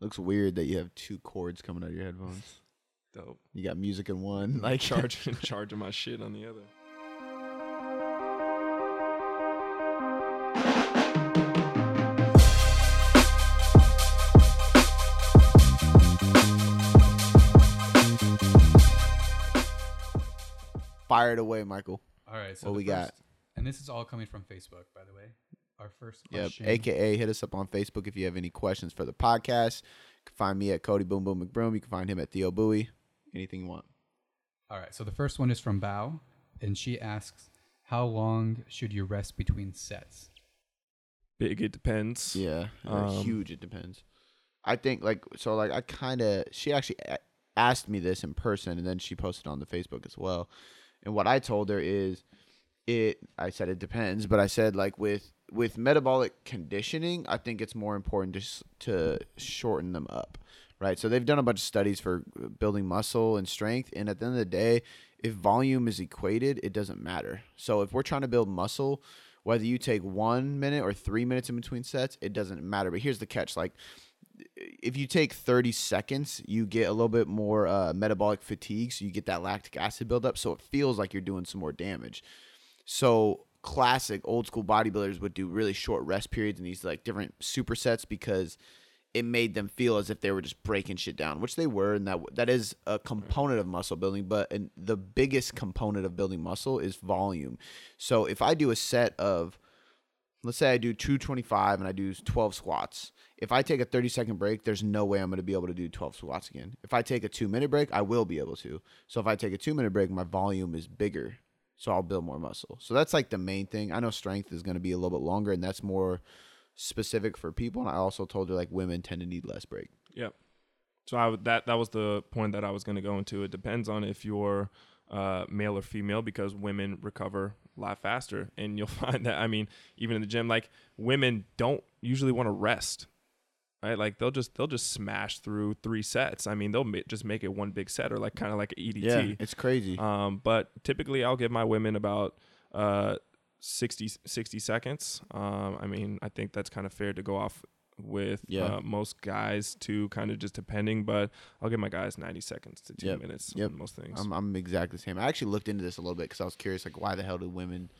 Looks weird that you have two cords coming out of your headphones. Dope. You got music in one, like charging charging my shit on the other. Fired away, Michael. All right. So What the we got? And this is all coming from Facebook, by the way. Our first Yep. question. AKA, hit us up on Facebook if you have any questions for the podcast. You can find me at Cody Boom Boom McBroom. You can find him at Theo Bowie. Anything you want. All right. So the first one is from Bao, and she asks, "How long should you rest between sets?" Big. It depends. Yeah, Um, huge. It depends. I think like so. Like I kind of. She actually asked me this in person, and then she posted on the Facebook as well. And what I told her is, it. I said it depends, but I said like with with metabolic conditioning, I think it's more important just to shorten them up, right? So they've done a bunch of studies for building muscle and strength, and at the end of the day, if volume is equated, it doesn't matter. So if we're trying to build muscle, whether you take one minute or three minutes in between sets, it doesn't matter. But here's the catch: like if you take 30 seconds, you get a little bit more uh, metabolic fatigue, so you get that lactic acid buildup, so it feels like you're doing some more damage. So classic old school bodybuilders would do really short rest periods in these like different supersets because it made them feel as if they were just breaking shit down, which they were, and that that is a component of muscle building. But and the biggest component of building muscle is volume. So if I do a set of let's say I do 225 and I do 12 squats. If I take a 30 second break, there's no way I'm going to be able to do 12 squats again. If I take a two minute break, I will be able to. So if I take a two minute break, my volume is bigger. So I'll build more muscle. So that's like the main thing. I know strength is going to be a little bit longer and that's more specific for people. And I also told her like women tend to need less break. Yep. So I would, that that was the point that I was going to go into. It depends on if you're uh, male or female because women recover a lot faster, and you'll find that I mean, even in the gym, like women don't usually want to rest, right? Like they'll just they'll just smash through three sets. I mean, they'll ma- just make it one big set or like kind of like EDT. Yeah, it's crazy. Um, but typically, I'll give my women about uh, 60, 60 seconds. Um, I mean, I think that's kind of fair to go off with Yeah. uh, most guys too, kind of just depending. But I'll give my guys 90 seconds to two Yep. minutes Yep. most things. I'm, I'm exactly the same. I actually looked into this a little bit because I was curious, like, why the hell do women?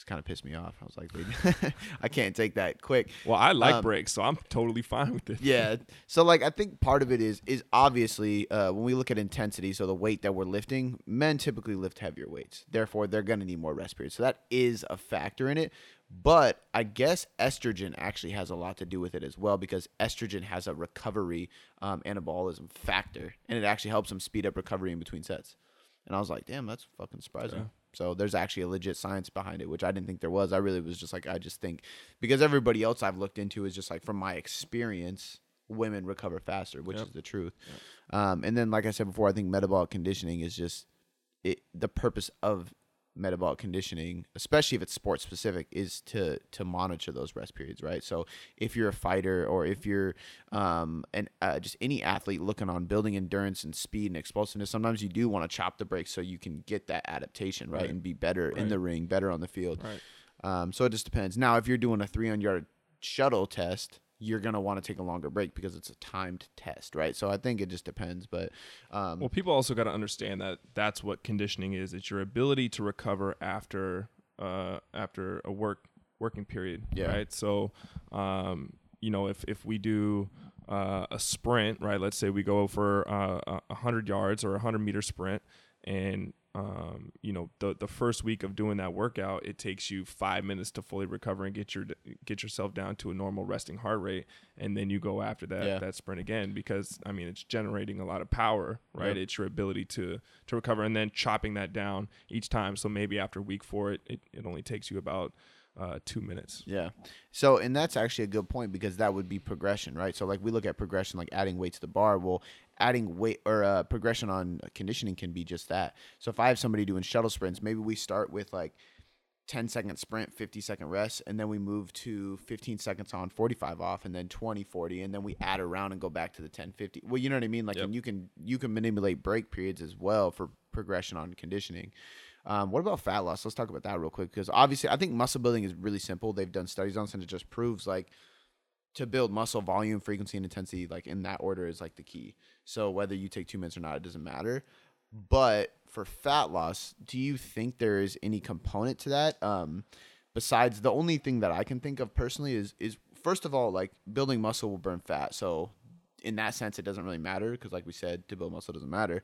It's kind of pissed me off. I was like, I can't take that quick. well, I like um, breaks, so I'm totally fine with it. yeah so like i think part of it is is obviously uh, when we look at intensity so the weight that we're lifting men typically lift heavier weights therefore they're going to need more rest periods so that is a factor in it but i guess estrogen actually has a lot to do with it as well because estrogen has a recovery um, anabolism factor and it actually helps them speed up recovery in between sets and i was like damn that's fucking surprising Yeah. So there's actually a legit science behind it, which I didn't think there was. I really was just like, I just think because everybody else I've looked into is just like from my experience, women recover faster, which Yep. is the truth. Um, and then, like I said before, I think metabolic conditioning is just it. The purpose of metabolic conditioning, especially if it's sport specific, is to to monitor those rest periods, right? So if you're a fighter or if you're um and uh, just any athlete looking on building endurance and speed and explosiveness, sometimes you do want to chop the brakes so you can get that adaptation right, Right. and be better in the ring, better on the field. Right. Um, so it just depends. Now, if you're doing a 300 yard shuttle test, you're gonna want to take a longer break because it's a timed test, right? So I think it just depends, but um, Well, people also got to understand that that's what conditioning is. It's your ability to recover after uh, after a work working period. Yeah. Right. So, um, you know, if if we do uh, a sprint, right? Let's say we go for uh, a hundred yards or a hundred meter sprint, and um, you know, the the first week of doing that workout, it takes you five minutes to fully recover and get your get yourself down to a normal resting heart rate, and then you go after that Yeah. that sprint again because I mean it's generating a lot of power, right? It's your ability to to recover and then chopping that down each time. So maybe after week four, it it, it only takes you about uh, two minutes. Yeah. So, and that's actually a good point because that would be progression, right? So, like we look at progression, like adding weight to the bar. Well, adding weight or uh, progression on conditioning can be just that. So, if I have somebody doing shuttle sprints, maybe we start with like 10 second sprint, 50 second rest, and then we move to 15 seconds on, 45 off, and then 20, 40, and then we add around and go back to the 10, 50. Well, you know what I mean? Like, Yep. and you can you can manipulate break periods as well for progression on conditioning. Um, what about fat loss? Let's talk about that real quick because obviously I think muscle building is really simple. They've done studies on this and it just proves like to build muscle volume, frequency, and intensity, like in that order, is like the key. So whether you take two minutes or not, it doesn't matter. But for fat loss, do you think there is any component to that? Um, besides the only thing that I can think of personally is is first of all, like building muscle will burn fat. So in that sense, it doesn't really matter because, like we said, to build muscle doesn't matter.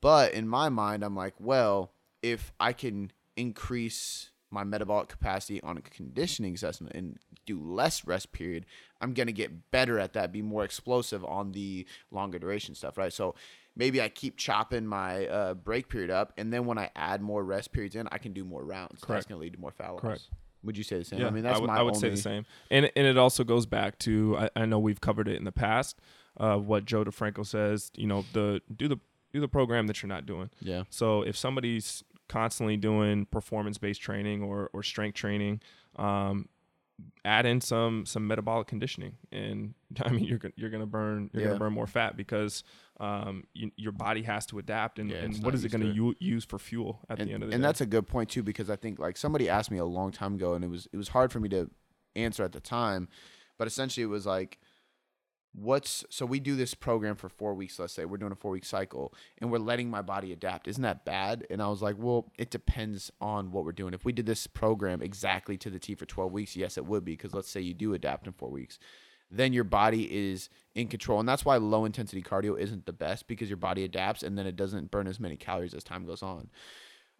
But in my mind, I'm like, well, if I can increase my metabolic capacity on a conditioning assessment and do less rest period, I'm gonna get better at that, be more explosive on the longer duration stuff, right? So maybe I keep chopping my uh, break period up, and then when I add more rest periods in, I can do more rounds. Correct. That's gonna lead to more foul. Correct. Would you say the same? Yeah, I mean, that's would- my I would only. say the same, and and it also goes back to I, I know we've covered it in the past. Uh, what Joe DeFranco says, you know, the do the do the program that you're not doing. Yeah. So if somebody's constantly doing performance based training or or strength training, um, add in some some metabolic conditioning, and I mean you're you're gonna burn you're Yeah. gonna burn more fat because um you, your body has to adapt, and, Yeah, and what is it gonna to use for fuel at and, the end of the and day? And that's a good point too because I think like somebody asked me a long time ago and it was it was hard for me to answer at the time, but essentially it was like what's so we do this program for 4 weeks let's say we're doing a 4 week cycle and we're letting my body adapt isn't that bad and I was like well it depends on what we're doing if we did this program exactly to the T for 12 weeks yes it would be because let's say you do adapt in 4 weeks then your body is in control. And that's why low intensity cardio isn't the best because your body adapts and then it doesn't burn as many calories as time goes on.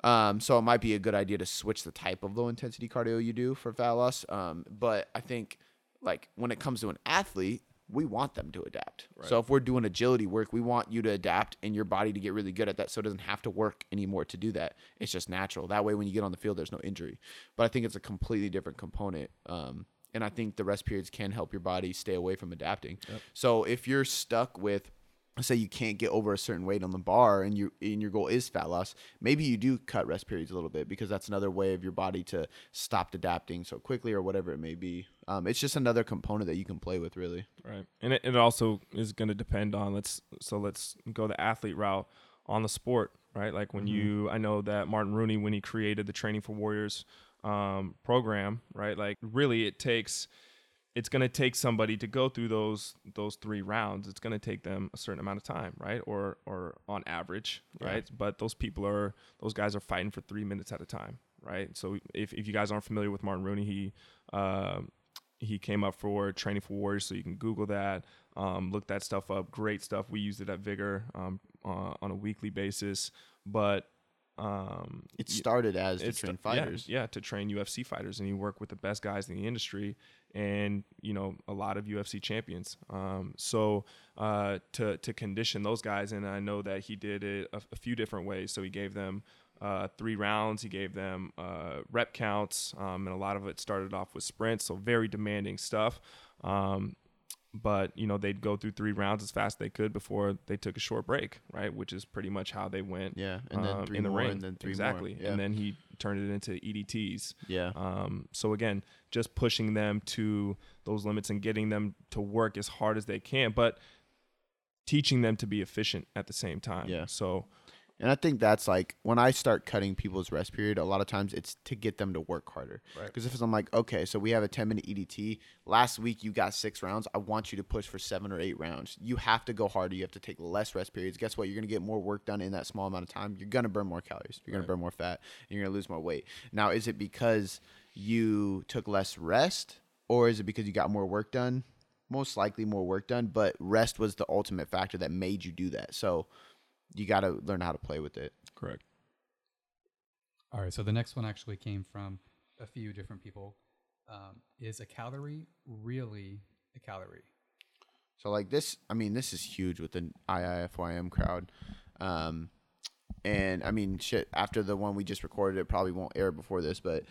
Um, so it might be a good idea to switch the type of low intensity cardio you do for fat loss. Um, but I think like when it comes to an athlete, we want them to adapt. So if we're doing agility work, we want you to adapt and your body to get really good at that so it doesn't have to work anymore to do that. It's just natural. That way when you get on the field there's no injury. But I think it's a completely different component. Um, and I think the rest periods can help your body stay away from adapting. So if you're stuck with say you can't get over a certain weight on the bar and you and your goal is fat loss, maybe you do cut rest periods a little bit because that's another way of your body to stop adapting so quickly or whatever it may be. Um, it's just another component that you can play with really. Right. And it, it also is going to depend on let's so let's go the athlete route on the sport, right? Like when you I know that Martin Rooney when he created the Training for Warriors um, program, right? Like really it takes it's going to take somebody to go through those those three rounds. It's going to take them a certain amount of time, right? Or or on average, right? But those people are those guys are fighting for 3 minutes at a time, right? So if if you guys aren't familiar with Martin Rooney, he um he came up for training for warriors so you can google that um, look that stuff up great stuff we used it at vigor um, uh, on a weekly basis but um, It started as to train the- yeah, fighters. Yeah, to train UFC fighters, and you work with the best guys in the industry, and you know a lot of UFC champions. Um, so uh, to to condition those guys, and I know that he did it a, a few different ways. So he gave them uh, three rounds. He gave them uh, rep counts, um, and a lot of it started off with sprints. So very demanding stuff. Um, but you know they'd go through three rounds as fast as they could before they took a short break, right? Which is pretty much how they went Yeah, and then um, three in the more, ring. and then three more. exactly. Yeah. And then he turned it into EDTs. Yeah. Um, so again, just pushing them to those limits and getting them to work as hard as they can, but teaching them to be efficient at the same time. Yeah. So And I think that's like when I start cutting people's rest period, a lot of times it's to get them to work harder. Right. Because if I'm like, okay, so we have a 10 minute EDT. Last week you got six rounds. I want you to push for seven or eight rounds. You have to go harder. You have to take less rest periods. Guess what? You're going to get more work done in that small amount of time. You're going to burn more calories. You're going to burn more fat. And you're going to lose more weight. Now, is it because you took less rest or is it because you got more work done? Most likely more work done, but rest was the ultimate factor that made you do that. So you got to learn how to play with it. correct. All right, so the next one actually came from a few different people. Um, is a calorie really a calorie? So like this, I mean, this is huge with the IIFYM crowd. Um, and I mean, shit. After the one we just recorded, it probably won't air before this, but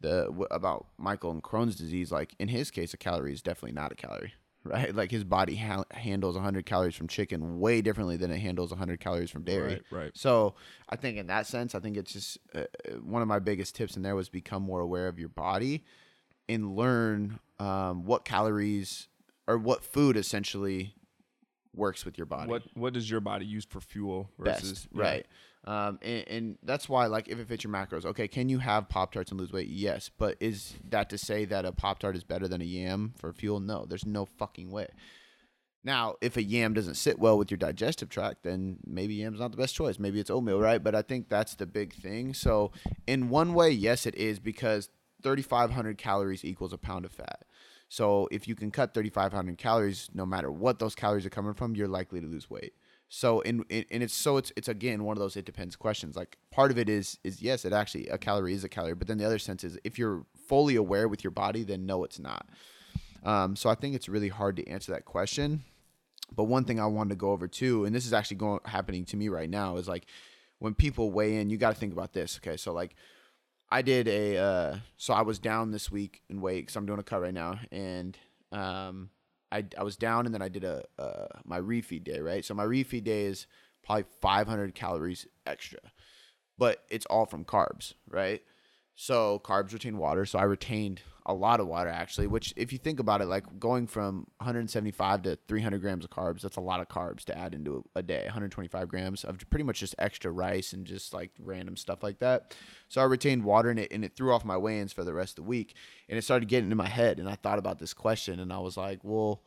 the w- about Michael and Crohn's disease, like in his case, a calorie is definitely not a calorie, right? Like his body ha- handles 100 calories from chicken way differently than it handles 100 calories from dairy. Right, right. So I think in that sense, I think it's just uh, uh, one of my biggest tips in there was become more aware of your body and learn um, what calories or what food essentially works with your body. What what does your body use for fuel versus best, yeah. right? Um, and, and that's why, like, if it fits your macros, okay, can you have Pop Tarts and lose weight? Yes, but is that to say that a Pop Tart is better than a yam for fuel? No, there's no fucking way. Now, if a yam doesn't sit well with your digestive tract, then maybe yam's not the best choice. Maybe it's oatmeal, right? But I think that's the big thing. So, in one way, yes, it is because 3,500 calories equals a pound of fat. So, if you can cut 3,500 calories, no matter what those calories are coming from, you're likely to lose weight. So, in, in and it's so it's it's again one of those it depends questions. Like part of it is is yes, it actually a calorie is a calorie, but then the other sense is if you're fully aware with your body, then no, it's not. Um, so I think it's really hard to answer that question. But one thing I wanted to go over too, and this is actually going happening to me right now, is like when people weigh in, you got to think about this. Okay, so like I did a, uh, so I was down this week in weight because I'm doing a cut right now, and um, I I was down, and then I did a uh, my refeed day, right? So my refeed day is probably 500 calories extra, but it's all from carbs, right? So carbs retain water. So I retained a lot of water actually, which if you think about it, like going from 175 to 300 grams of carbs, that's a lot of carbs to add into a day. 125 grams of pretty much just extra rice and just like random stuff like that. So I retained water in it and it threw off my weigh-ins for the rest of the week. And it started getting into my head and I thought about this question and I was like, well,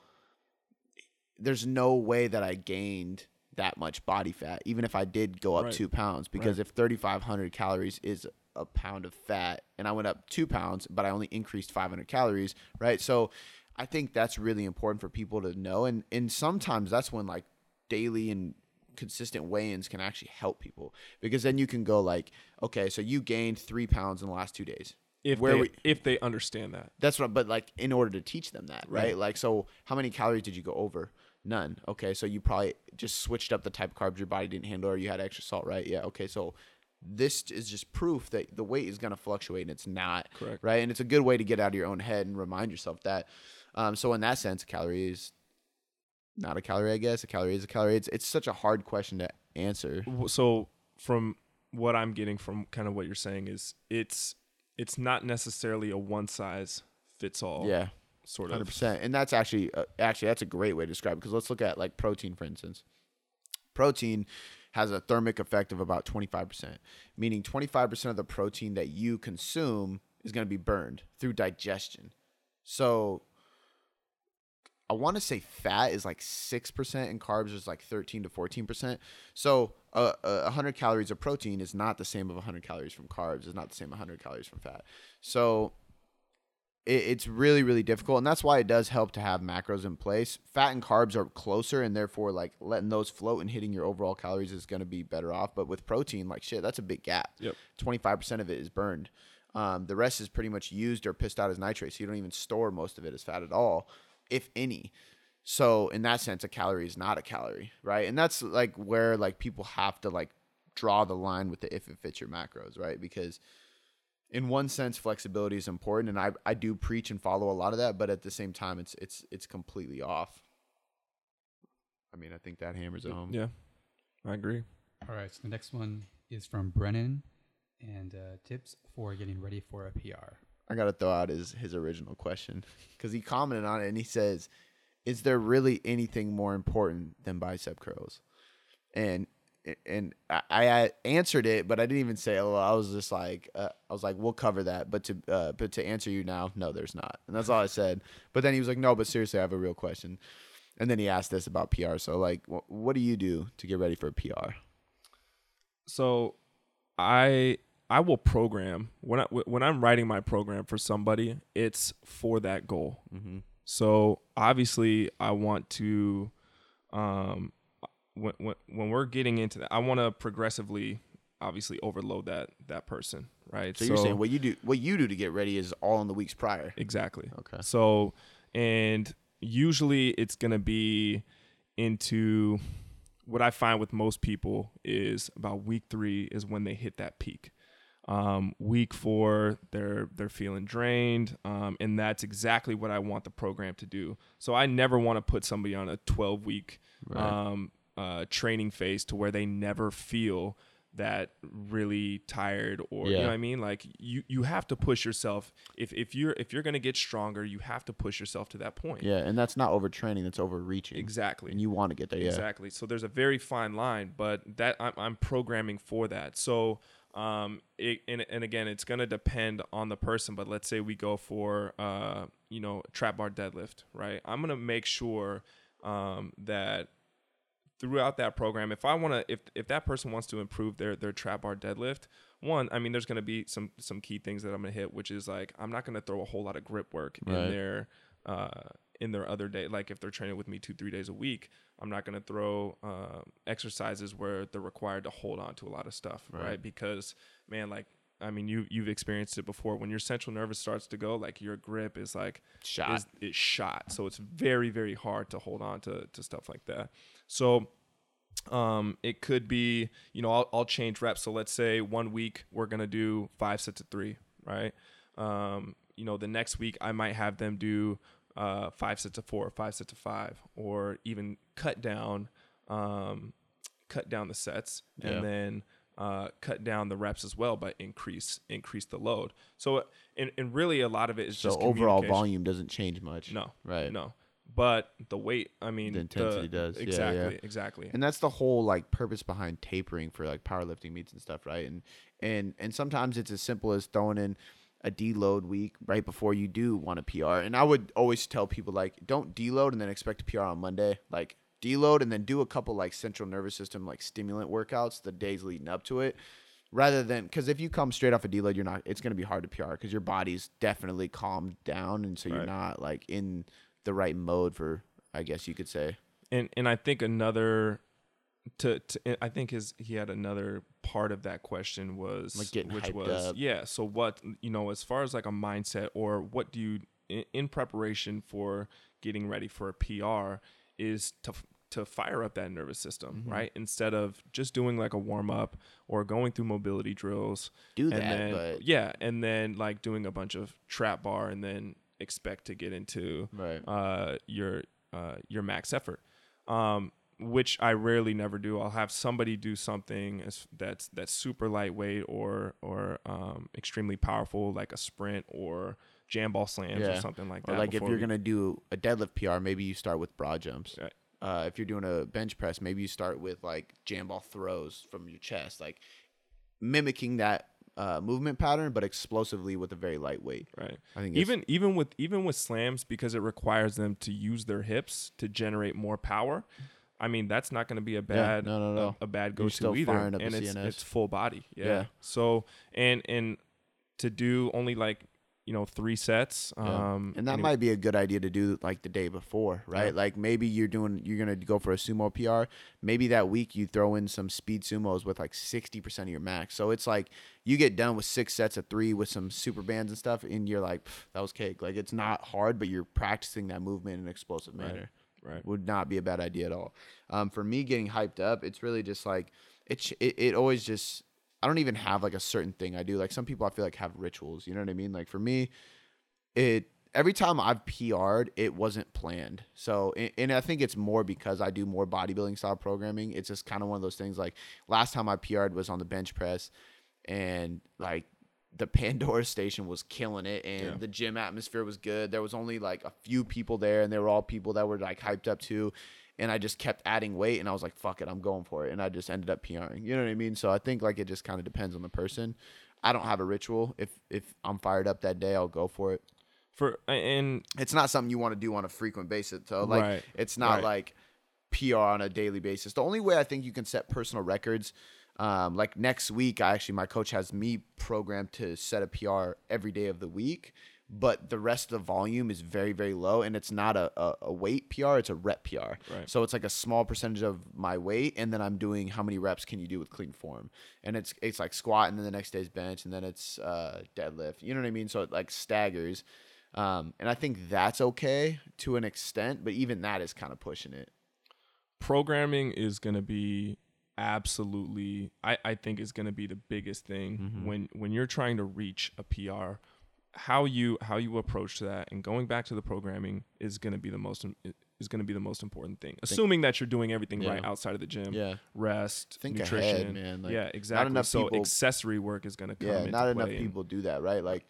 there's no way that I gained that much body fat, even if I did go up Right. two pounds, because Right. if 3,500 calories is a pound of fat and I went up two pounds, but I only increased 500 calories, right? So I think that's really important for people to know. And, and sometimes that's when like daily and consistent weigh-ins can actually help people because then you can go like, okay, so you gained three pounds in the last two days. If Where they we- if they understand that. That's what, but like in order to teach them that, right? Right. Like, so how many calories did you go over? None. Okay, so you probably just switched up the type of carbs your body didn't handle, or you had extra salt, right? Yeah. Okay, so this is just proof that the weight is going to fluctuate, and it's not Correct. right. And it's a good way to get out of your own head and remind yourself that. Um, so in that sense, a calorie is not a calorie, I guess. A calorie is a calorie. It's it's such a hard question to answer. So from what I'm getting from kind of what you're saying is it's it's not necessarily a one size fits all Yeah. sort of 100% and that's actually uh, actually that's a great way to describe it because let's look at like protein for instance. Protein has a thermic effect of about twenty five percent, meaning twenty five percent of the protein that you consume is going to be burned through digestion. So I want to say fat is like six percent and carbs is like thirteen to fourteen percent. So uh, uh, hundred calories of protein is not the same of hundred calories from carbs. It's not the same hundred calories from fat. So it, it's really really difficult and that's why it does help to have macros in place. Fat and carbs are closer and therefore like letting those float and hitting your overall calories is going to be better off but with protein like shit that's a big gap. Yep. 25% of it is burned. Um, the rest is pretty much used or pissed out as nitrate so you don't even store most of it as fat at all if any. So in that sense a calorie is not a calorie right? And that's like where like people have to like draw the line with the if it fits your macros right? Because in one sense flexibility is important and I, I do preach and follow a lot of that but at the same time it's it's it's completely off i mean i think that hammers it home Yeah. I agree. All right. So the next one is from Brennan, and uh, tips for getting ready for a PR. i gotta throw out his his original question because he commented on it and he says is there really anything more important than bicep curls and and I, I answered it, but I didn't even say hello. I was just like, uh, I was like, we'll cover that. But to uh, but to answer you now, no, there's not, and that's all I said. But then he was like, no, but seriously, I have a real question. And then he asked this about PR. So like, wh- what do you do to get ready for a PR? So I I will program when I when I'm writing my program for somebody, it's for that goal. Mm-hmm. So obviously, I want to, um, when when, when we're getting into that, I want to progressively, obviously, overload that that person, right? So, you're saying what you do, what you do to get ready is all in the weeks prior. exactly. Okay. So, and usually it's gonna be into what I find with most people is about week three is when they hit that peak. Um, week four, they're they're feeling drained, um, and that's exactly what I want the program to do. So I never want to put somebody on a 12 week Right. um, uh, training phase to where they never feel that really tired or you know what I mean like you you have to push yourself if if you're if you're going to get stronger you have to push yourself to that point Yeah, and that's not overtraining. That's overreaching. exactly And you want to get there. Yeah. Exactly. So there's a very fine line, but that I'm, I'm programming for that. So um, it, and and again, it's gonna depend on the person. But let's say we go for uh, you know, trap bar deadlift, right? I'm gonna make sure um, that throughout that program, if I want to, if if that person wants to improve their their trap bar deadlift, one, I mean, there's going to be some some key things that I'm going to hit, which is like I'm not going to throw a whole lot of grip work Right. in their uh, in their other day. Like if they're training with me two three days a week, I'm not going to throw uh, exercises where they're required to hold on to a lot of stuff, right? Right. Because man, like. I mean, you you've experienced it before. When your central nervous starts to go, like your grip is like Shot. is, is shot. So it's very, very hard to hold on to, to stuff like that. So um, it could be, you know, I'll, I'll change reps. So let's say one week we're going to do five sets of three, right? Um, you know, the next week I might have them do uh, five sets of four, five sets of five, or even cut down, um, cut down the sets Yeah. and then uh, cut down the reps as well, but increase increase the load. So, and, and really a lot of it is so just overall volume doesn't change much. No, Right. no. But the weight, I mean, The intensity does. Yeah, Exactly, yeah. exactly. And that's the whole like purpose behind tapering for like powerlifting meets and stuff, right? And and and sometimes it's as simple as throwing in a deload week right before you do want a PR. And I would always tell people like don't deload and then expect a PR on Monday. Like deload and then do a couple like central nervous system like stimulant workouts the days leading up to it. Rather than because if you come straight off a deload, you're not. It's going to be hard to PR because your body's definitely calmed down, and so you're Right. not like in the right mode for. I guess you could say. and and I think another to, to I think his he had another part of that question was Like which was up. yeah so what you know as far as like a mindset or what do you in, in preparation for getting ready for a PR is to to fire up that nervous system Mm-hmm. right instead of just doing like a warm up or going through mobility drills Do and that, then but yeah and then like doing a bunch of trap bar and then expect to get into right. uh, your uh, your max effort, um, which I rarely never do. I'll have somebody do something as, that's that's super lightweight or or um, extremely powerful, like a sprint or jam ball slams or something like Or that. like if before you're we- gonna do a deadlift PR, maybe you start with broad jumps. Right. Uh, if you're doing a bench press, maybe you start with like jam ball throws from your chest, like mimicking that uh, movement pattern, but explosively with a very light weight. right. I think it's- Even even with even with slams because it requires them to use their hips to generate more power. I mean that's not going to be a bad no, no, no. A, a bad You're go still to either, firing up and the it's CNS. it's full body. Yeah. Yeah. So and and to do only like you know three sets. Yeah. Um, and that might be a good idea to do like the day before, right? Yeah. Like maybe you're doing you're gonna go for a sumo PR. Maybe that week you throw in some speed sumos with like sixty percent of your max. So it's like you get done with six sets of three with some super bands and stuff, and you're like, that was cake. Like it's not hard, but you're practicing that movement in an explosive manner. right. Would not be a bad idea at all. Um, for me, getting hyped up, it's really just like it's it, it always just. I don't even have like a certain thing I do. Like some people, I feel like have rituals. You know what I mean? Like for me, it every time I've PR'd, it wasn't planned. So, and, and I think it's more because I do more bodybuilding style programming. It's just kind of one of those things. Like last time I PR'd was on the bench press, and like the Pandora station was killing it, and Yeah. the gym atmosphere was good. There was only like a few people there, and they were all people that were like hyped up too. And I just kept adding weight, and I was like, "Fuck it, I'm going for it." And I just ended up PRing. You know what I mean? So I think like it just kind of depends on the person. I don't have a ritual. If if I'm fired up that day, I'll go for it For and it's not something you want to do on a frequent basis. So like Right. it's not Right. like PR on a daily basis. The only way I think you can set personal records, um, like next week, I actually my coach has me programmed to set a PR every day of the week, but the rest of the volume is very very low, and it's not a, a, a weight PR, it's a rep PR. Right. So it's like a small percentage of my weight, and then I'm doing how many reps can you do with clean form, and it's it's like squat, and then the next day's bench, and then it's uh, deadlift. You know what I mean? So it like staggers. Um, and I think that's okay to an extent, but even that is kind of pushing it. programming is going to be absolutely I, I think is going to be the biggest thing Mhm. when when you're trying to reach a PR how you how you approach that and going back to the programming is going to be the most is going to be the most important thing. Assuming that you're doing everything right outside of the gym, Yeah. rest, Think nutrition, ahead, man. Like, yeah, exactly. enough so people- accessory work is going to come yeah, not enough people do that, right? Like,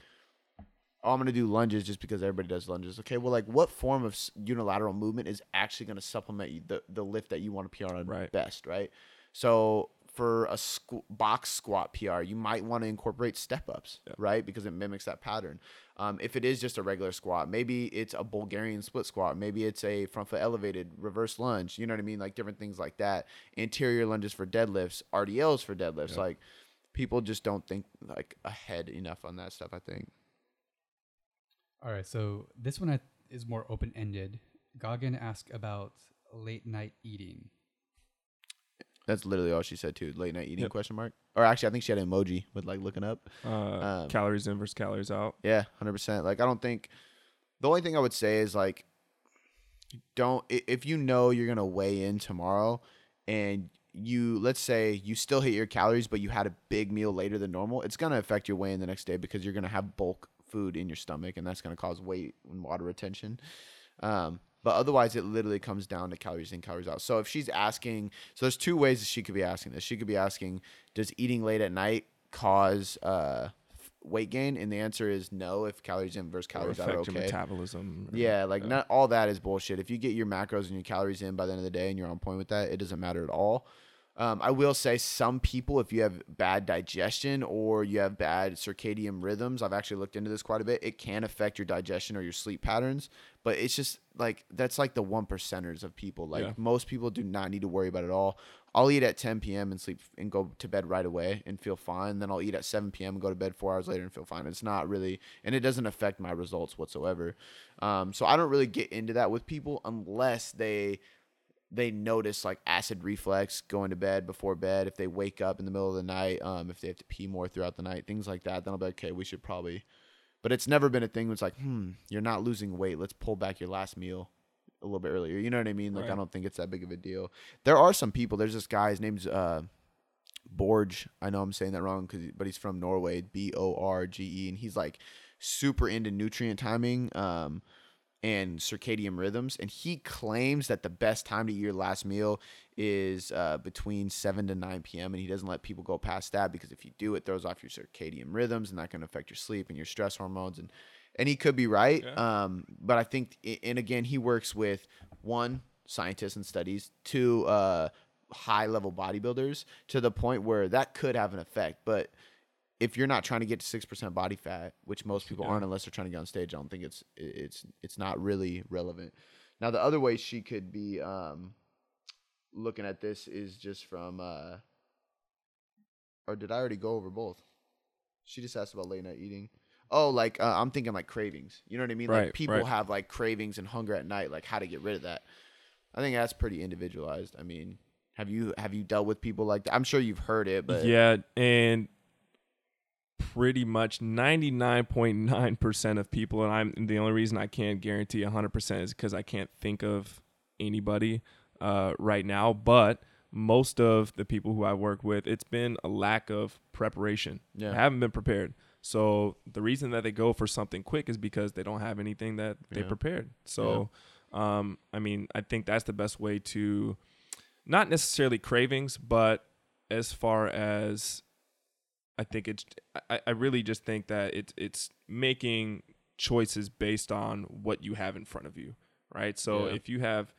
oh, I'm gonna do lunges just because everybody does lunges. Okay, well, like, what form of unilateral movement is actually gonna supplement you, the the lift that you want to PR on Right. best, right? So for a squ- box squat PR, you might want to incorporate step ups, Yeah. right? Because it mimics that pattern. Um, if it is just a regular squat, maybe it's a Bulgarian split squat, maybe it's a front foot elevated reverse lunge. You know what I mean? Like different things like that. Anterior lunges for deadlifts, RDLs for deadlifts. Yeah. Like people just don't think like ahead enough on that stuff. I think. All right, so this one is more open ended. Goggin asked about late night eating. That's literally all she said too. Late night eating Yep. question mark. Or actually, I think she had an emoji with like looking up. uh, Um, calories in versus calories out. Yeah, hundred percent. Like I don't think the only thing I would say is like don't i- if you know you're gonna weigh in tomorrow and you let's say you still hit your calories but you had a big meal later than normal, it's gonna affect your weigh in the next day because you're gonna have bulk food in your stomach and that's gonna cause weight and water retention. Um, but otherwise, it literally comes down to calories in, calories out. So if she's asking, so there's two ways that she could be asking this. She could be asking, does eating late at night cause uh, weight gain? And the answer is no. If calories in versus or calories out are affect your okay. metabolism. Yeah, like not all that is bullshit. If you get your macros and your calories in by the end of the day and you're on point with that, it doesn't matter at all. Um, I will say some people, if you have bad digestion or you have bad circadian rhythms, I've actually looked into this quite a bit. It can affect your digestion or your sleep patterns, but it's just like that's like the one percenters of people. Like Yeah. most people do not need to worry about it at all. I'll eat at 10 p.m. and sleep and go to bed right away and feel fine. Then I'll eat at 7 p.m. and go to bed four hours later and feel fine. It's not really, and it doesn't affect my results whatsoever. Um, so I don't really get into that with people unless they they notice like acid reflex going to bed before bed if they wake up in the middle of the night um, if they have to pee more throughout the night things like that then i'll be like okay we should probably but it's never been a thing where it's like hmm you're not losing weight let's pull back your last meal a little bit earlier. You know what i mean? Like i don't think it's that big of a deal. There are some people there's this guy his name's uh Borge. I know I'm saying that wrong, cause, but he's from Norway, B O R G E, and he's like super into nutrient timing um, and circadian rhythms. And he claims that the best time to eat your last meal is uh, between 7 to 9 p.m. And he doesn't let people go past that because if you do, it throws off your circadian rhythms and that can affect your sleep and your stress hormones. And, and he could be right. Yeah. Um, but I think, and again, he works with one, scientists and studies, two, uh, high level bodybuilders to the point where that could have an effect. But if you're not trying to get to six percent body fat, which most people Yeah. aren't unless they're trying to get on stage, I don't think it's it's it's not really relevant. Now the other way she could be um, looking at this is just from uh, or did I already go over both? She just asked about late night eating. Oh, like uh, I'm thinking like cravings. You know what I mean? Like Right, people right. have like cravings and hunger at night. Like how to get rid of that. I think that's pretty individualized. I mean, have you have you dealt with people like that? I'm sure you've heard it, but yeah, and pretty much 99.9% of people and I'm the only reason I can't guarantee 100% is cuz I can't think of anybody uh, right now, but most of the people who I work with, it's been a lack of preparation. Yeah. They haven't been prepared. So the reason that they go for something quick is because they don't have anything that they Yeah. prepared. So um, I mean, I think that's the best way to not necessarily cravings, but as far as I think it's I, I really just think that it's it's making choices based on what you have in front of you. Right. So Yeah. if you have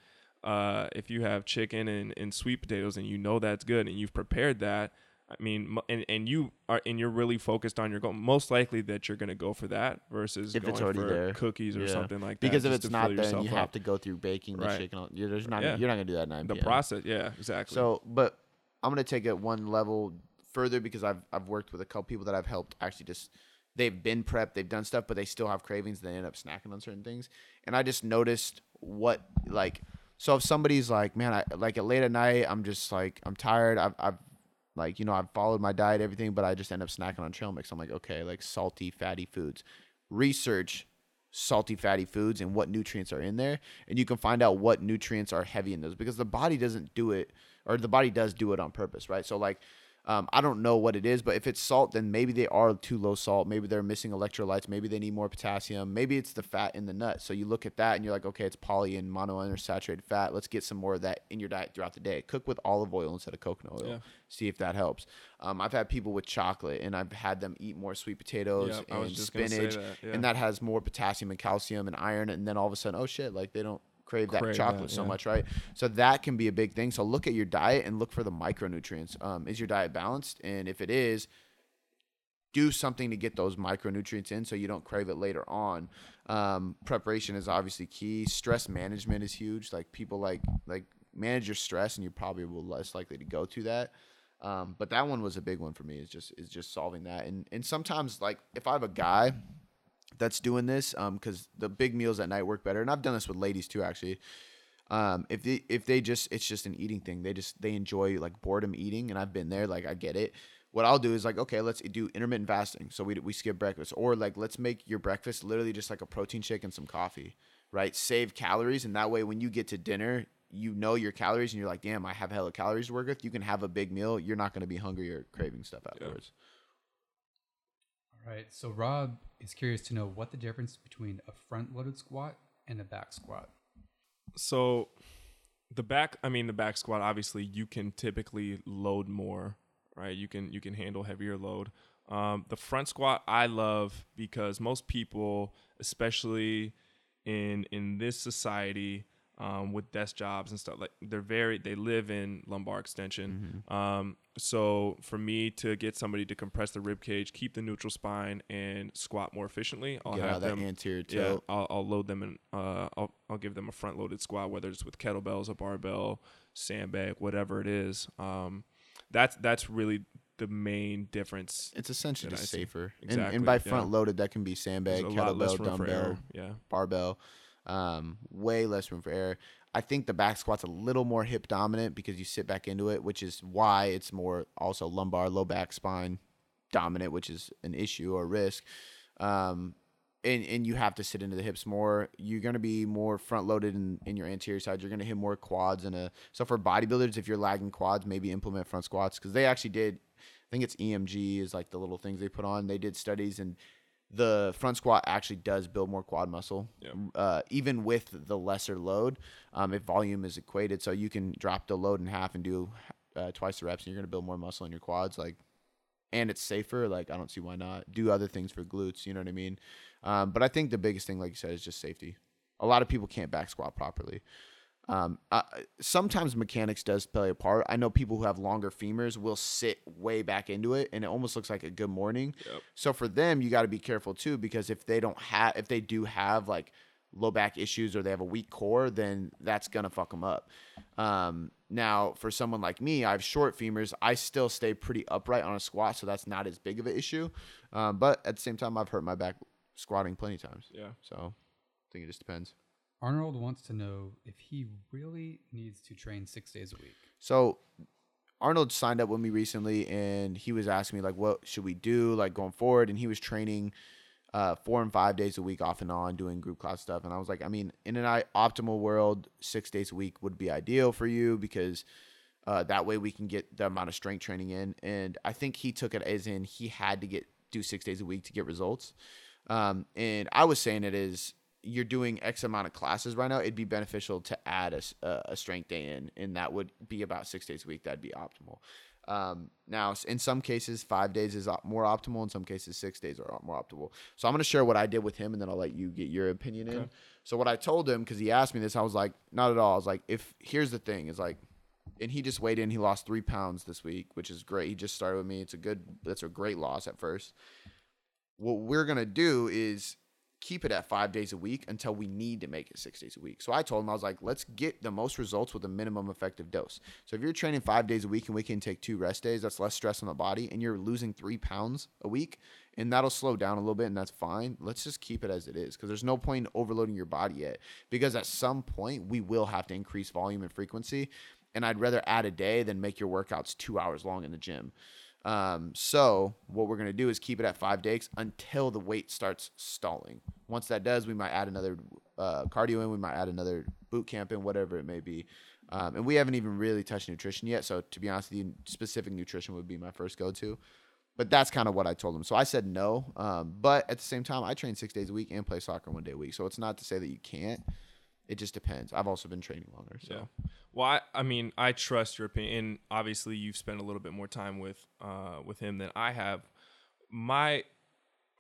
uh if you have chicken and, and sweet potatoes and you know that's good and you've prepared that, I mean and, and you are and you're really focused on your goal, most likely that you're gonna go for that versus If it's going already for there. cookies or Yeah. something like that. because if it's not there, you up. have to go through baking the Right. chicken. You're, there's not Yeah. you're not gonna do that at 9 the p.m. process, yeah, exactly. So, but I'm gonna take it one level further because I've I've worked with a couple people that I've helped actually just they've been prepped, they've done stuff, but they still have cravings. They end up snacking on certain things, and I just noticed what like. So if somebody's like, man, I like at late at night, I'm just like I'm tired. I've I've like you know I've followed my diet, everything, but I just end up snacking on trail mix. I'm like, okay, like salty, fatty foods. Research salty fatty foods and what nutrients are in there and you can find out what nutrients are heavy in those because the body doesn't do it or the body does do it on purpose right so like Um, I don't know what it is, but if it's salt, then maybe they are too low salt. Maybe they're missing electrolytes. Maybe they need more potassium. Maybe it's the fat in the nut. So you look at that and you're like, okay, it's poly and monounsaturated fat. Let's get some more of that in your diet throughout the day. Cook with olive oil instead of coconut oil. Yeah. See if that helps. Um, I've had people with chocolate and I've had them eat more sweet potatoes Yep, and just gonna say spinach, that, yeah. and that has more potassium and calcium and iron. And then all of a sudden, oh shit, like they don't crave that Crave chocolate that, so yeah. much, right? So that can be a big thing. So look at your diet and look for the micronutrients. Um, is your diet balanced? And if it is, do something to get those micronutrients in so you don't crave it later on. Um, preparation is obviously key. Stress management is huge. Like people like like manage your stress, and you probably will less likely to go to that. Um, but that one was a big one for me. Is just is just solving that. And and sometimes like if I have a guy that's doing this, um, because the big meals at night work better, and I've done this with ladies too, actually. Um, if they if they just it's just an eating thing. They just they enjoy like boredom eating, and I've been there. Like I get it. What I'll do is like okay, let's do intermittent fasting. So we we skip breakfast, or like let's make your breakfast literally just like a protein shake and some coffee, right? Save calories, and that way when you get to dinner, you know your calories, and you're like, damn, I have a hella calories to work with. You can have a big meal. You're not going to be hungry or craving stuff afterwards. Right. So Rob is curious to know what the difference between a front-loaded squat and a back squat. So the back, I mean, the back squat. Obviously, you can typically load more, right? You can you can handle heavier load. Um, the front squat I love because most people, especially in in this society, um, with desk jobs and stuff like they're very they live in lumbar extension. Um, so for me to get somebody to compress the rib cage, keep the neutral spine, and squat more efficiently, I'll Get have that them anterior yeah, tilt. I'll, I'll load them and uh, I'll I'll give them a front loaded squat, whether it's with kettlebells, a barbell, sandbag, whatever it is. Um, that's that's really the main difference. It's essentially just safer. And, Exactly, and by yeah. front loaded, that can be sandbag, kettlebell, dumbbell. Yeah, barbell. Um, way less room for error. I think the back squat's a little more hip dominant because you sit back into it, which is why it's more also lumbar, low back, spine dominant, which is an issue or risk. Um, and, and you have to sit into the hips more. You're going to be more front loaded in, in your anterior side. You're going to hit more quads and a. So for bodybuilders, if you're lagging quads, maybe implement front squats because they actually did. I think it's EMG is like the little things they put on. They did studies and the front squat actually does build more quad muscle, Yep. uh, even with the lesser load, um, if volume is equated. So you can drop the load in half and do uh, twice the reps, and you're gonna build more muscle in your quads. Like, and it's safer. Like, I don't see why not. Do other things for glutes. You know what I mean? Um, but I think the biggest thing, like you said, is just safety. A lot of people can't back squat properly. Um, uh, sometimes mechanics does play a part. I know people who have longer femurs will sit way back into it, and it almost looks like a good morning. Yep. So for them, you got to be careful too, because if they don't have, if they do have like low back issues or they have a weak core, then that's gonna fuck them up. Um, now, for someone like me, I have short femurs. I still stay pretty upright on a squat, so that's not as big of an issue. Um, but at the same time, I've hurt my back squatting plenty of times. yeah. So I think it just depends. Arnold wants to know if he really needs to train six days a week. So Arnold signed up with me recently and he was asking me like what should we do like going forward? And he was training uh, four and five days a week off and on doing group class stuff. And I was like I mean in an optimal world six days a week would be ideal for you because uh, that way we can get the amount of strength training in. And I think he took it as in he had to get do six days a week to get results. Um, and I was saying it is you're doing X amount of classes right now, it'd be beneficial to add a strength day in, and that would be about six days a week. That'd be optimal. Um, now, in some cases, five days is more optimal. In some cases, six days are more optimal. So I'm going to share what I did with him, and then I'll let you get your opinion in. So what I told him, because he asked me this, I was like, not at all. I was like, if here's the thing, is like, and he just weighed in. He lost three pounds this week, which is great. He just started with me. It's a good. That's a great loss at first. What we're gonna do is keep it at five days a week until we need to make it six days a week. So I told him I was like, let's get the most results with a minimum effective dose. So if you're training five days a week and we can take two rest days, that's less stress on the body, and you're losing three pounds a week, and that'll slow down a little bit, and that's fine. Let's just keep it as it is because there's no point in overloading your body yet. Because at some point we will have to increase volume and frequency, and I'd rather add a day than make your workouts two hours long in the gym. Um, so what we're gonna do is keep it at five days until the weight starts stalling. Once that does, we might add another uh, cardio in, we might add another boot camp in, whatever it may be. Um, and we haven't even really touched nutrition yet. So to be honest with you, specific nutrition would be my first go to. But that's kind of what I told him. So I said no. Um, but at the same time, I train six days a week and play soccer one day a week. So it's not to say that you can't. It just depends. I've also been training longer. So Yeah. Well, I, I mean, I trust your opinion. And obviously, you've spent a little bit more time with uh, with him than I have. My,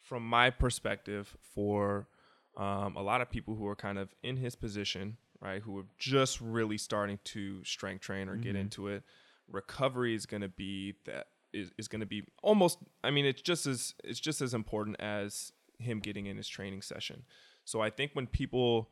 from my perspective, for um, a lot of people who are kind of in his position, right, who are just really starting to strength train or get into it, recovery is going to be that is, is going to be almost. I mean, it's just as it's just as important as him getting in his training session. So I think when people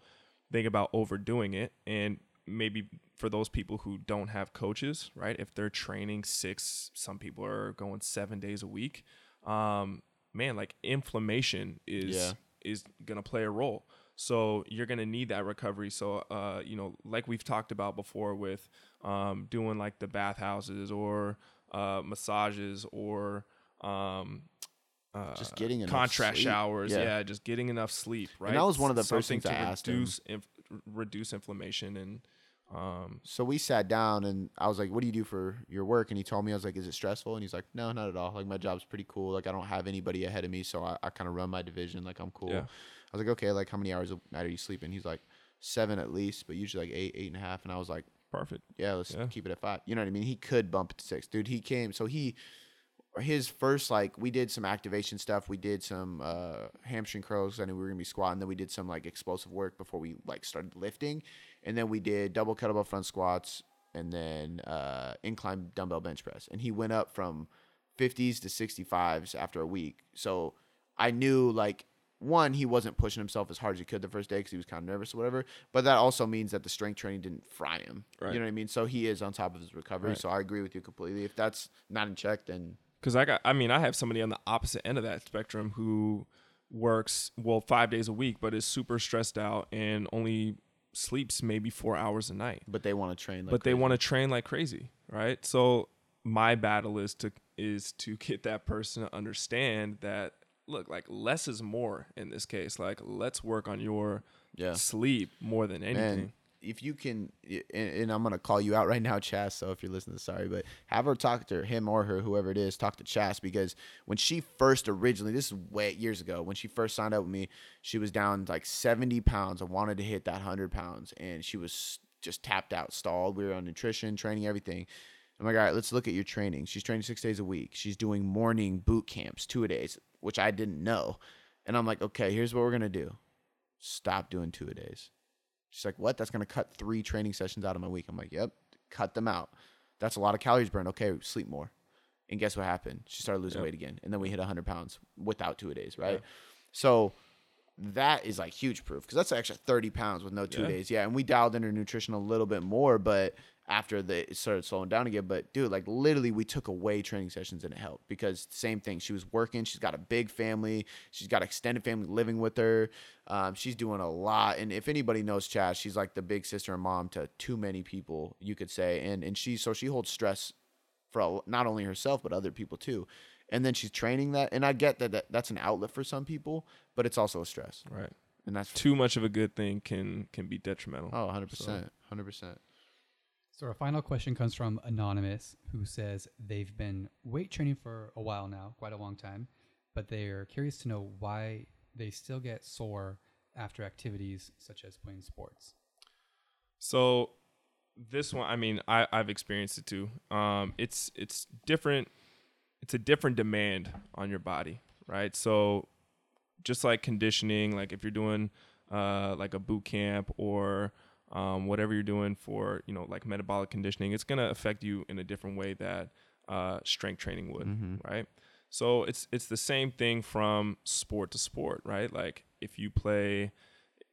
think about overdoing it and maybe for those people who don't have coaches right if they're training six some people are going seven days a week um man like inflammation is Yeah. is gonna play a role so you're gonna need that recovery so uh you know like we've talked about before with um doing like the bathhouses or uh massages or um uh, Just getting enough contrast sleep. showers, Yeah. yeah. just getting enough sleep, right? that was one of the first things to reduce inf- reduce inflammation and um, So we sat down and I was like, "What do you do for your work?" And he told me, I was like, "Is it stressful?" And he's like, "No, not at all. Like my job's pretty cool. Like I don't have anybody ahead of me, so I, I kind of run my division. Like I'm cool." Yeah. I was like, "Okay, like how many hours a night are you sleeping?" He's like, seven at least, but usually like eight, eight and a half." And I was like, perfect. "Yeah, let's Yeah. keep it at five. You know what I mean? He could bump it to six, dude. He came, so he his first like we did some activation stuff. We did some uh, hamstring curls. I knew we were gonna be squatting. Then we did some like explosive work before we like started lifting, and then we did double kettlebell front squats and then uh, incline dumbbell bench press. And he went up from 50s to 65s after a week. So I knew like one he wasn't pushing himself as hard as he could the first day because he was kind of nervous or whatever. But that also means that the strength training didn't fry him. Right. You know what I mean? So he is on top of his recovery. Right. So I agree with you completely. If that's not in check, then Because I got, I mean, I have somebody on the opposite end of that spectrum who works well five days a week, but is super stressed out and only sleeps maybe four hours a night. but they want to train. Like but they crazy. want to train like crazy, right? So my battle is to is to get that person to understand that look, like less is more in this case. Like let's work on your Yeah. sleep more than anything. And if you can, and, I'm gonna call you out right now, Chas. So if you're listening, sorry, but have her talk to him or her, whoever it is, talk to Chas because when she first originally, this is way years ago, when she first signed up with me, she was down like 70 pounds. I wanted to hit that 100 pounds, and she was just tapped out, stalled. We were on nutrition, training, everything. I'm like, all right, let's look at your training. She's training six days a week. She's doing morning boot camps, two a days, which I didn't know. And I'm like, okay, here's what we're gonna do. Stop doing two a days. She's like, what? That's gonna cut three training sessions out of my week. I'm like, yep, cut them out. That's a lot of calories burned. Okay, sleep more. And guess what happened? She started losing Yep. weight again, and then we hit 100 pounds without two a days, right? So that is like huge proof because that's actually 30 pounds with no two Yeah. days. Yeah, and we dialed in her nutrition a little bit more, but after the it started slowing down again. But dude, like literally, we took away training sessions and it helped because same thing. She was working. She's got a big family. She's got extended family living with her. Um, she's doing a lot. And if anybody knows Chaz, she's like the big sister and mom to too many people, you could say. And and she so she holds stress for not only herself but other people too. And then she's training that, and I get that, that that's an outlet for some people, but it's also a stress, right. and that's Too much of a good thing can can be detrimental. oh, 100 percent, hundred percent. So our final question comes from Anonymous, who says they've been weight training for a while now, quite a long time, but they are curious to know why they still get sore after activities such as playing sports. So this one, I mean, I, I've experienced it too. Um, it's it's different. It's a different demand on your body, right? So just like conditioning, like if you're doing uh, like a boot camp or um, whatever you're doing for you know like metabolic conditioning, it's gonna affect you in a different way that uh, strength training would, right? So it's it's the same thing from sport to sport, right? Like if you play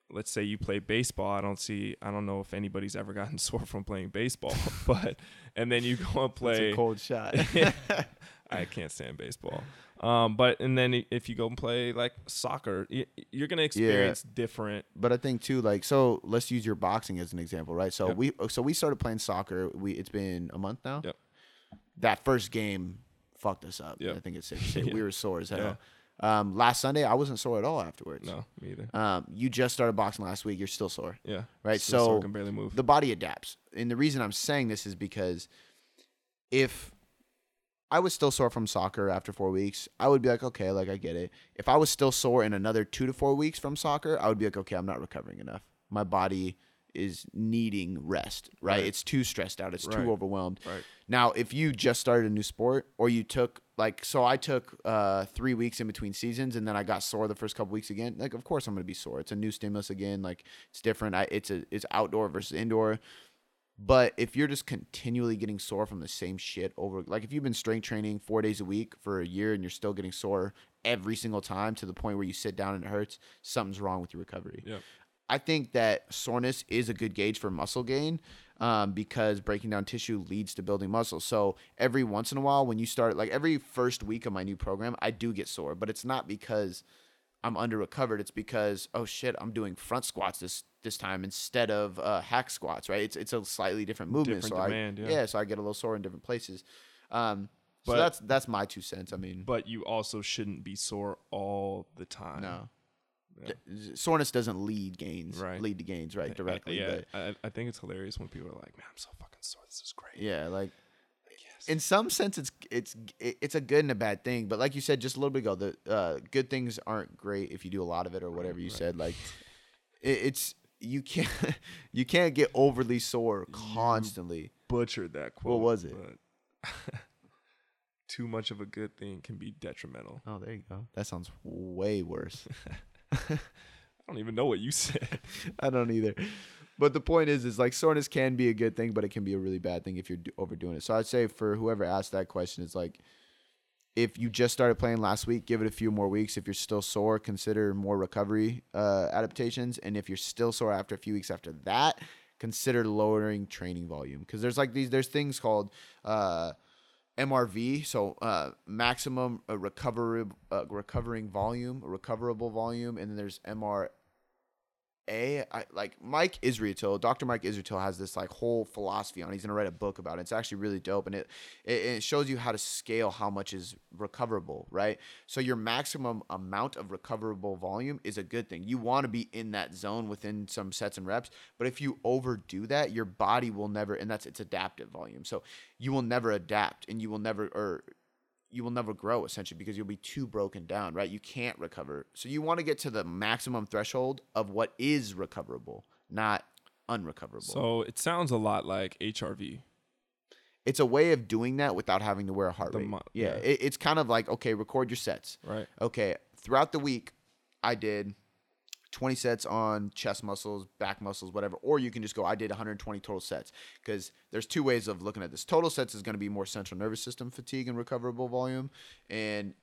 let's say you play baseball i don't see i don't know if anybody's ever gotten sore from playing baseball but and then you go and play It's a cold shot. i can't stand baseball um but and then if you go and play like soccer you're gonna experience different but I think too, like, so let's use your boxing as an example, right? So Yep. we, so we started playing soccer. We, it's been a month now. Yep. That first game fucked us up. Yep. I think it's safe to say Yeah. we were sore as hell. Um, last Sunday, I wasn't sore at all afterwards. No, me either. Um, you just started boxing last week. You're still sore. Yeah. Right, Still sore, so can barely move. The body adapts. And the reason I'm saying this is because if I was still sore from soccer after four weeks, I would be like, okay, like I get it. If I was still sore in another two to four weeks from soccer, I would be like, okay, I'm not recovering enough. My body is needing rest, right? Right. It's too stressed out. It's Right. too overwhelmed. Right. Now, if you just started a new sport or you took like so I took uh 3 weeks in between seasons and then I got sore the first couple weeks again, like of course I'm going to be sore. It's a new stimulus again, like it's different. I it's a it's outdoor versus indoor. But if you're just continually getting sore from the same shit over like if you've been strength training 4 days a week for a year and you're still getting sore every single time to the point where you sit down and it hurts, something's wrong with your recovery. Yeah. I think that soreness is a good gauge for muscle gain um, because breaking down tissue leads to building muscle. So every once in a while, when you start, like every first week of my new program, I do get sore, but it's not because I'm under recovered. It's because oh shit, I'm doing front squats this this time instead of uh, hack squats. Right? It's it's a slightly different movement. Different so demand, I, yeah. so I get a little sore in different places. Um, so that's that's my two cents. I mean, But you also shouldn't be sore all the time. no. Yeah. D- Soreness doesn't lead gains, Right. lead to gains, right? I- Directly. yeah, but- I, I think it's hilarious when people are like, "Man, I'm so fucking sore. This is great." Yeah, like Yes. in some sense, it's it's it's a good and a bad thing. But like you said just a little bit ago, the uh, good things aren't great if you do a lot of it or whatever you Right. said. Like it, it's you can't you can't get overly sore constantly. Butchered that quote. What was it? Too much of a good thing can be detrimental. Oh, there you go. That sounds way worse. I don't even know what you said. I don't either. But the point is, is like soreness can be a good thing, but it can be a really bad thing if you're overdoing it. So I'd say for whoever asked that question, it's like if you just started playing last week, give it a few more weeks. If you're still sore, consider more recovery uh, adaptations. And if you're still sore after a few weeks after that, consider lowering training volume because there's like these there's things called uh, MRV, so uh, maximum uh, recover uh, recovering volume, recoverable volume, and then there's MR a I, like Mike Israetel, Dr. Mike Israetel has this like whole philosophy on. He's gonna write a book about it. It's actually really dope, and it, it it shows you how to scale how much is recoverable, right? So your maximum amount of recoverable volume is a good thing. You want to be in that zone within some sets and reps, but if you overdo that, your body will never, and that's it's adaptive volume. So you will never adapt, and you will never or you will never grow essentially because you'll be too broken down, right? You can't recover. So you want to get to the maximum threshold of what is recoverable, not unrecoverable. So it sounds a lot like HRV. it's a way of doing that without having to wear a heart The rate. mu- yeah, yeah. It, it's kind of like okay, record your sets. Right. Okay, throughout the week, I did 20 sets on chest muscles, back muscles, whatever. Or you can just go, I did 120 total sets. Because there's two ways of looking at this. Total sets is going to be more central nervous system fatigue and recoverable volume. And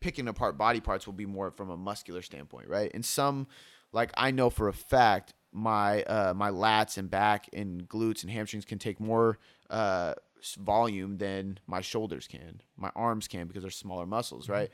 picking apart body parts will be more from a muscular standpoint, right? And some, like I know for a fact, my uh, my lats and back and glutes and hamstrings can take more uh, volume than my shoulders can, my arms can because they're smaller muscles, right?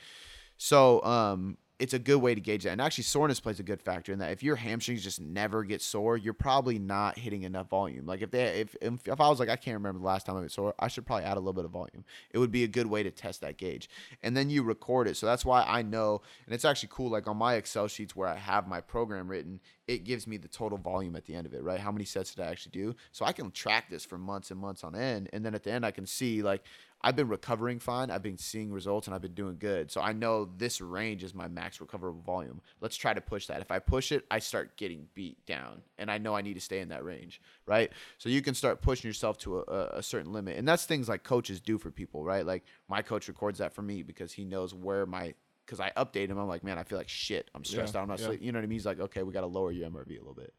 So um, it's a good way to gauge that. And actually, soreness plays a good factor in that. If your hamstrings just never get sore, you're probably not hitting enough volume. Like if they, if if, I was like, I can't remember the last time I was sore, I should probably add a little bit of volume. It would be a good way to test that gauge. And then you record it. So that's why I know. And it's actually cool. Like on my Excel sheets where I have my program written, it gives me the total volume at the end of it, right? How many sets did I actually do? So I can track this for months and months on end. And then at the end, I can see like I've been recovering fine. I've been seeing results and I've been doing good. So I know this range is my max recoverable volume. Let's try to push that. If I push it, I start getting beat down and I know I need to stay in that range, right? So you can start pushing yourself to a, a- certain limit. And that's things like coaches do for people, right? Like my coach records that for me because he knows where my because I update him. I'm like, man, I feel like shit. I'm stressed Yeah, out. I'm not yeah. sleep. You know what I mean? He's like, okay, we got to lower your MRV a little bit.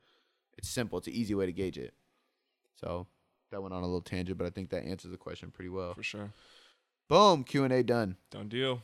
It's simple. It's an easy way to gauge it. So that went on a little tangent, but I think that answers the question pretty well. For sure. Boom, Q and A done. Done deal.